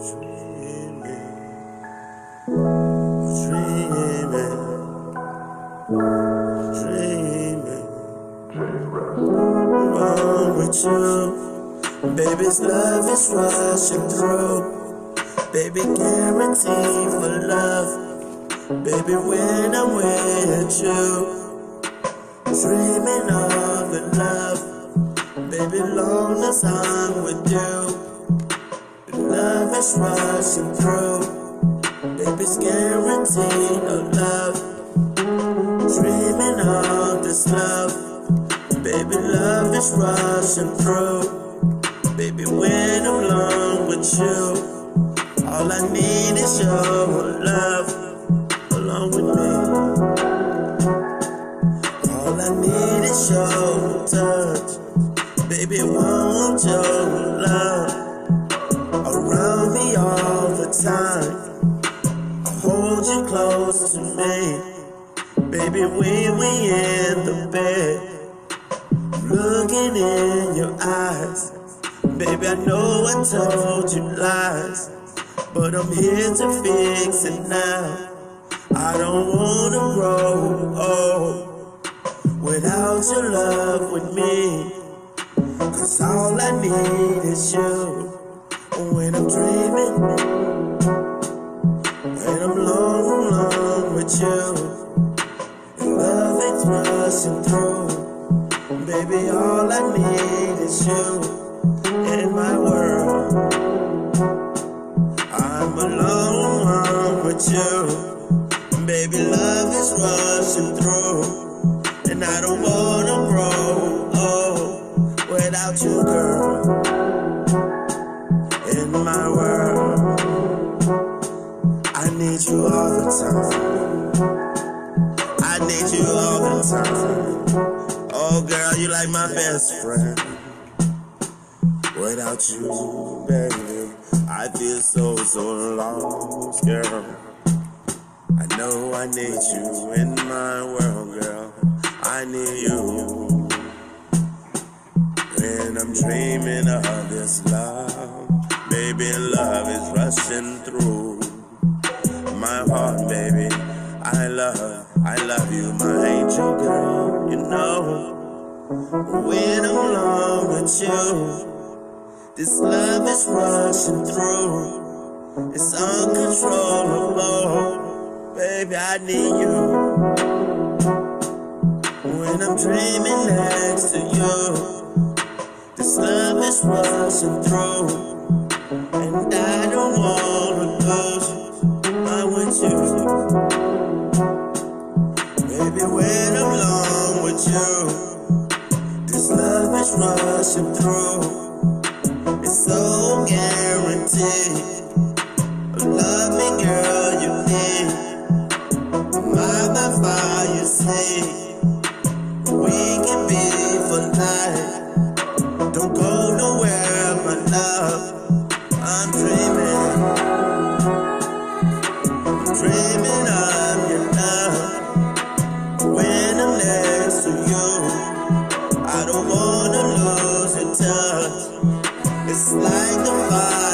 Dreaming, dreaming, dreaming. Wrong with you, baby's love is rushing through. Baby, guarantee for love. Baby, when I'm with you, dreaming of your love. Baby, long as I'm with you. Love is rushing through. Baby's guaranteed of love. Dreaming of this love. Baby, love is rushing through. Baby, when I'm alone with you, all I need is your love along with me. All I need is your touch. Baby, want your baby. When we in the bed, looking in your eyes, baby. I know I told you lies, but I'm here to fix it now. I don't wanna grow old without your love with me. Cause all I need is you when I'm dreaming. Baby, all I need is you in my world. I'm alone with you. Baby, love is rushing through. And I don't wanna grow old without you, girl in my world. I need you all the time. I need you all the time. Like my best friend. Without you, baby, I feel so, so lost, girl. I know I need you in my world, girl. I need you. When I'm dreaming of this love. Baby, love is rushing through my heart, baby. I love, I love you, my angel girl. You know, when I'm alone with you, this love is rushing through. It's uncontrollable, baby. I need you. When I'm dreaming next to you, this love is rushing through. And I don't wanna lose you. I want you. Baby, when I'm alone with you, is rushing through. It's so guaranteed. Love me, girl, you need. My, my fire, you see. We can be for life. Don't go nowhere, my love. I'm dreaming, dreaming. nobody.